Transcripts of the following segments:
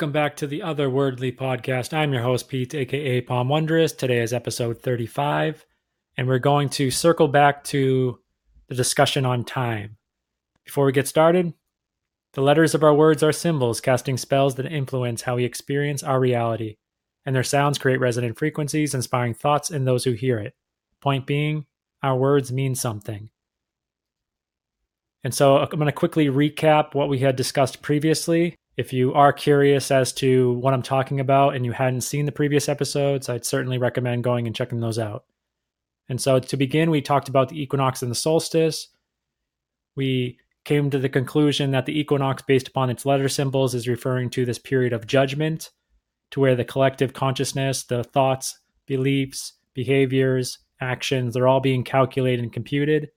welcome back to the Other Otherwordly podcast. I'm your host, Pete, aka Pom Wondrous. Today is episode 35, and we're going to circle back to the discussion on time. Before we get started, the letters of our words are symbols, casting spells that influence how we experience our reality, and their sounds create resonant frequencies, inspiring thoughts in those who hear it. Point being, our words mean something. And so I'm going to quickly recap what we had discussed previously. If you are curious as to what I'm talking about and you hadn't seen the previous episodes, I'd certainly recommend going and checking those out. And so to begin, we talked about the equinox and the solstice. We came to the conclusion that the equinox, based upon its letter symbols, is referring to this period of judgment, to where the collective consciousness, the thoughts, beliefs, behaviors, actions, they're all being calculated and computed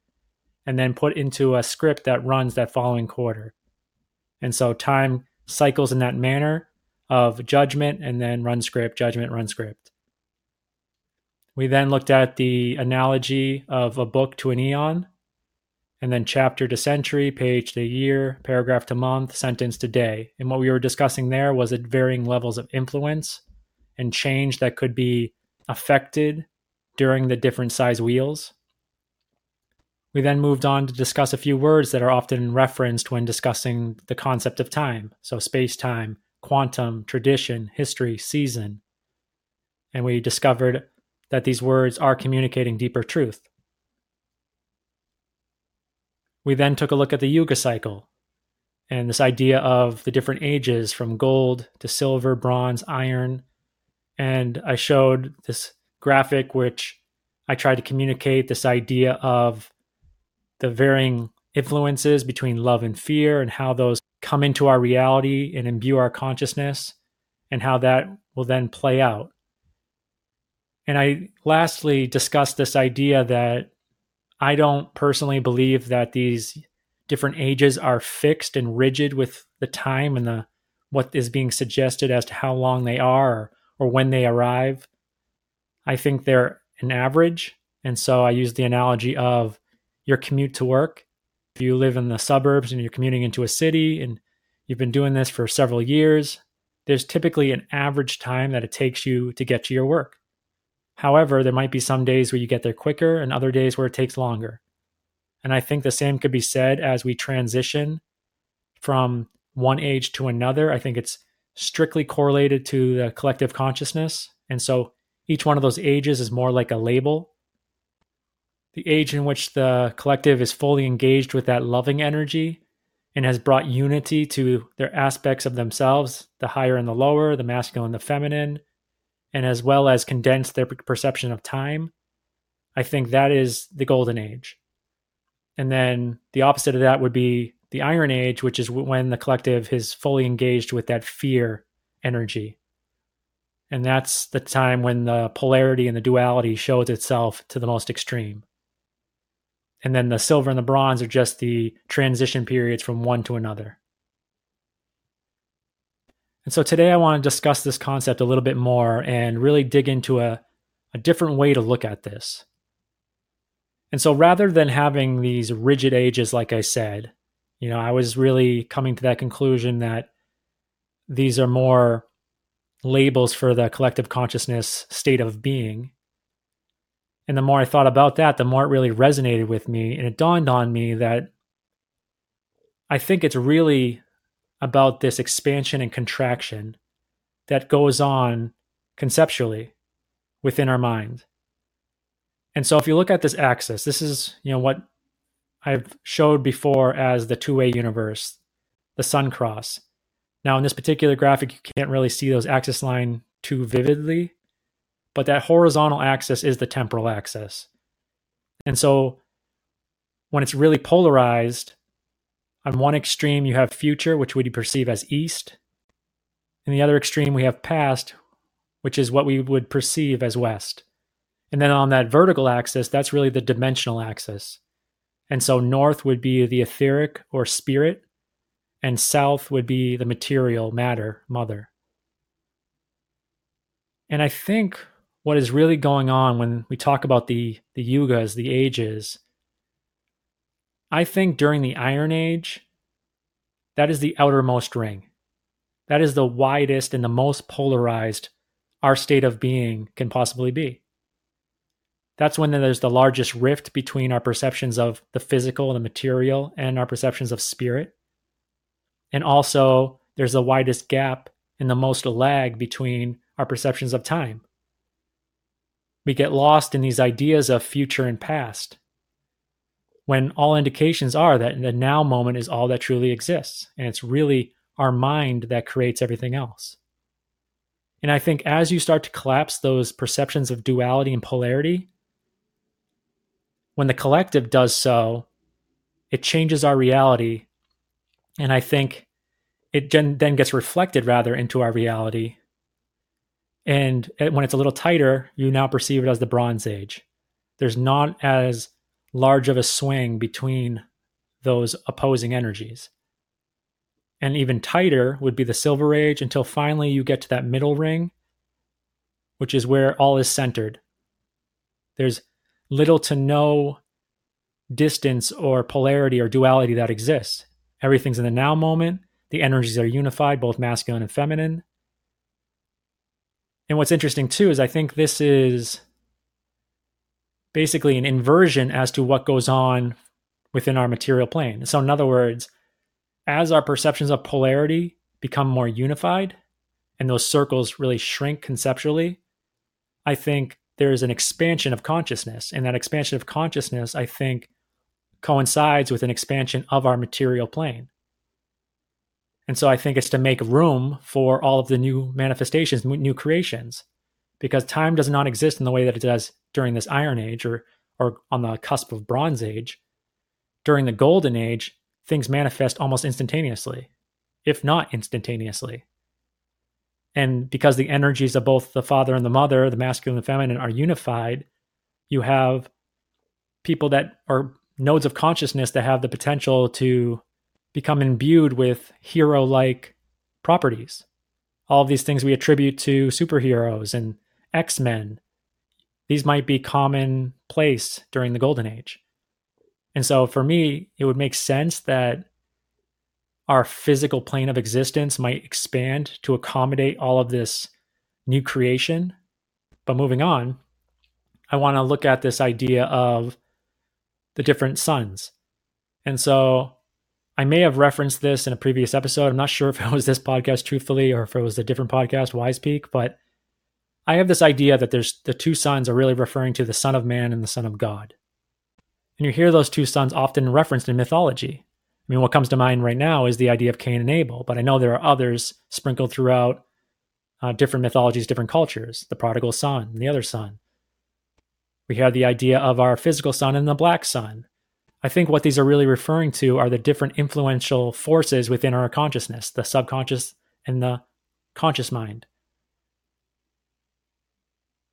and then put into a script that runs that following quarter. And so time cycles in that manner of judgment and then run script, judgment, run script. We then looked at the analogy of a book to an eon, and then chapter to century, page to year, paragraph to month, sentence to day. And what we were discussing there was at varying levels of influence and change that could be affected during the different size wheels. We then moved on to discuss a few words that are often referenced when discussing the concept of time. So, space time, quantum, tradition, history, season. And we discovered that these words are communicating deeper truth. We then took a look at the Yuga cycle and this idea of the different ages from gold to silver, bronze, iron. And I showed this graphic which I tried to communicate this idea of the varying influences between love and fear and how those come into our reality and imbue our consciousness and how that will then play out. And I lastly discussed this idea that I don't personally believe that these different ages are fixed and rigid with the time and the what is being suggested as to how long they are or, or when they arrive. I think they're an average. And so I use the analogy of your commute to work. If you live in the suburbs and you're commuting into a city and you've been doing this for several years, there's typically an average time that it takes you to get to your work. However, there might be some days where you get there quicker and other days where it takes longer. And I think the same could be said as we transition from one age to another. I think it's strictly correlated to the collective consciousness. And so each one of those ages is more like a label the age in which the collective is fully engaged with that loving energy and has brought unity to their aspects of themselves, the higher and the lower, the masculine and the feminine, and as well as condensed their perception of time, I think that is the golden age. And then the opposite of that would be the iron age, which is when the collective is fully engaged with that fear energy. And that's the time when the polarity and the duality shows itself to the most extreme and then the silver and the bronze are just the transition periods from one to another. And so today I want to discuss this concept a little bit more and really dig into a, a different way to look at this. And so rather than having these rigid ages, like I said, you know, I was really coming to that conclusion that these are more labels for the collective consciousness state of being and the more I thought about that, the more it really resonated with me. And it dawned on me that I think it's really about this expansion and contraction that goes on conceptually within our mind. And so if you look at this axis, this is, you know, what I've showed before as the two-way universe, the sun cross. Now in this particular graphic, you can't really see those axis line too vividly, but that horizontal axis is the temporal axis. And so when it's really polarized, on one extreme you have future, which we perceive as east. In the other extreme, we have past, which is what we would perceive as west. And then on that vertical axis, that's really the dimensional axis. And so north would be the etheric or spirit, and south would be the material matter, mother. And I think what is really going on when we talk about the the yugas, the ages. I think during the Iron Age, that is the outermost ring. That is the widest and the most polarized our state of being can possibly be. That's when there's the largest rift between our perceptions of the physical, the material, and our perceptions of spirit. And also, there's the widest gap and the most lag between our perceptions of time. We get lost in these ideas of future and past when all indications are that the now moment is all that truly exists. And it's really our mind that creates everything else. And I think as you start to collapse those perceptions of duality and polarity, when the collective does so, it changes our reality. And I think it then gets reflected rather into our reality. And when it's a little tighter, you now perceive it as the Bronze Age. There's not as large of a swing between those opposing energies. And even tighter would be the Silver Age until finally you get to that middle ring, which is where all is centered. There's little to no distance or polarity or duality that exists. Everything's in the now moment. The energies are unified, both masculine and feminine. And what's interesting too is I think this is basically an inversion as to what goes on within our material plane. So, in other words, as our perceptions of polarity become more unified and those circles really shrink conceptually, I think there's an expansion of consciousness. And that expansion of consciousness, I think, coincides with an expansion of our material plane. And so I think it's to make room for all of the new manifestations, new creations, because time does not exist in the way that it does during this Iron Age or, or on the cusp of Bronze Age. During the Golden Age, things manifest almost instantaneously, if not instantaneously. And because the energies of both the father and the mother, the masculine and the feminine, are unified, you have people that are nodes of consciousness that have the potential to become imbued with hero like properties. All of these things we attribute to superheroes and X Men. These might be commonplace during the Golden Age. And so for me, it would make sense that our physical plane of existence might expand to accommodate all of this new creation. But moving on, I want to look at this idea of the different suns. And so I may have referenced this in a previous episode. I'm not sure if it was this podcast, truthfully, or if it was a different podcast, Wise Peak, but I have this idea that there's the two sons are really referring to the Son of Man and the Son of God. And you hear those two sons often referenced in mythology. I mean, what comes to mind right now is the idea of Cain and Abel, but I know there are others sprinkled throughout uh, different mythologies, different cultures the prodigal son, and the other son. We have the idea of our physical son and the black sun. I think what these are really referring to are the different influential forces within our consciousness, the subconscious and the conscious mind.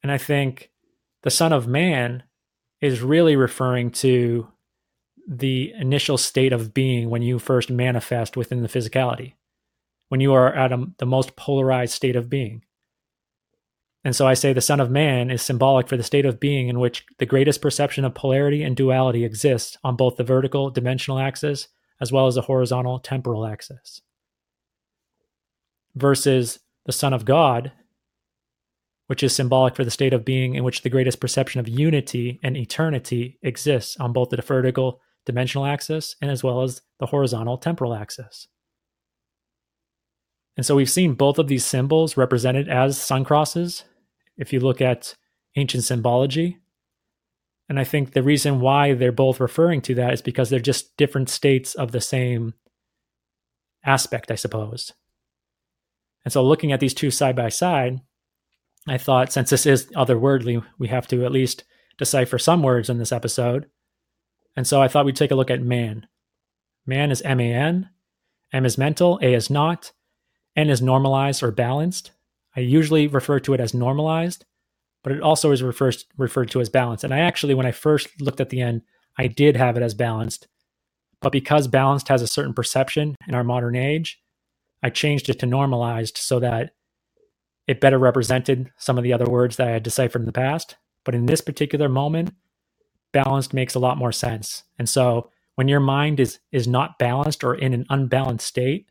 And I think the Son of Man is really referring to the initial state of being when you first manifest within the physicality, when you are at a, the most polarized state of being. And so I say the Son of Man is symbolic for the state of being in which the greatest perception of polarity and duality exists on both the vertical dimensional axis as well as the horizontal temporal axis. Versus the Son of God, which is symbolic for the state of being in which the greatest perception of unity and eternity exists on both the vertical dimensional axis and as well as the horizontal temporal axis. And so we've seen both of these symbols represented as sun crosses if you look at ancient symbology. And I think the reason why they're both referring to that is because they're just different states of the same aspect, I suppose. And so looking at these two side by side, I thought since this is otherworldly, we have to at least decipher some words in this episode. And so I thought we'd take a look at man. Man is M A N, M is mental, A is not, N is normalized or balanced. I usually refer to it as normalized, but it also is refers, referred to as balanced. And I actually, when I first looked at the end, I did have it as balanced. But because balanced has a certain perception in our modern age, I changed it to normalized so that it better represented some of the other words that I had deciphered in the past. But in this particular moment, balanced makes a lot more sense. And so when your mind is is not balanced or in an unbalanced state,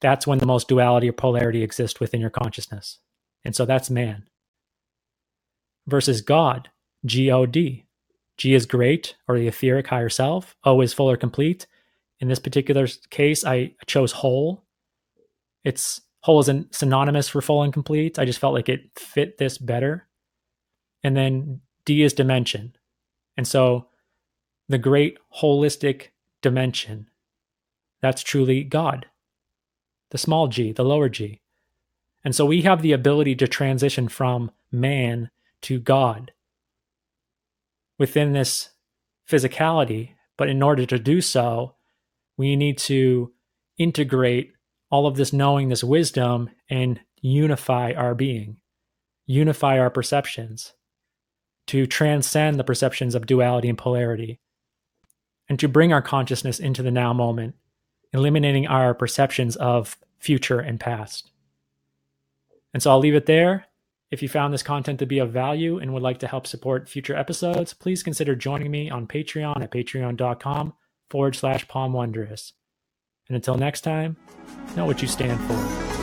that's when the most duality or polarity exists within your consciousness. And so that's man. Versus God, G O D. G is great or the etheric higher self. O is full or complete. In this particular case, I chose whole. It's whole isn't synonymous for full and complete. I just felt like it fit this better. And then D is dimension. And so the great holistic dimension, that's truly God, the small g, the lower g. And so we have the ability to transition from man to God within this physicality. But in order to do so, we need to integrate all of this knowing, this wisdom, and unify our being, unify our perceptions to transcend the perceptions of duality and polarity, and to bring our consciousness into the now moment, eliminating our perceptions of future and past. And so I'll leave it there. If you found this content to be of value and would like to help support future episodes, please consider joining me on Patreon at patreon.com forward slash pomwondrous. And until next time, know what you stand for.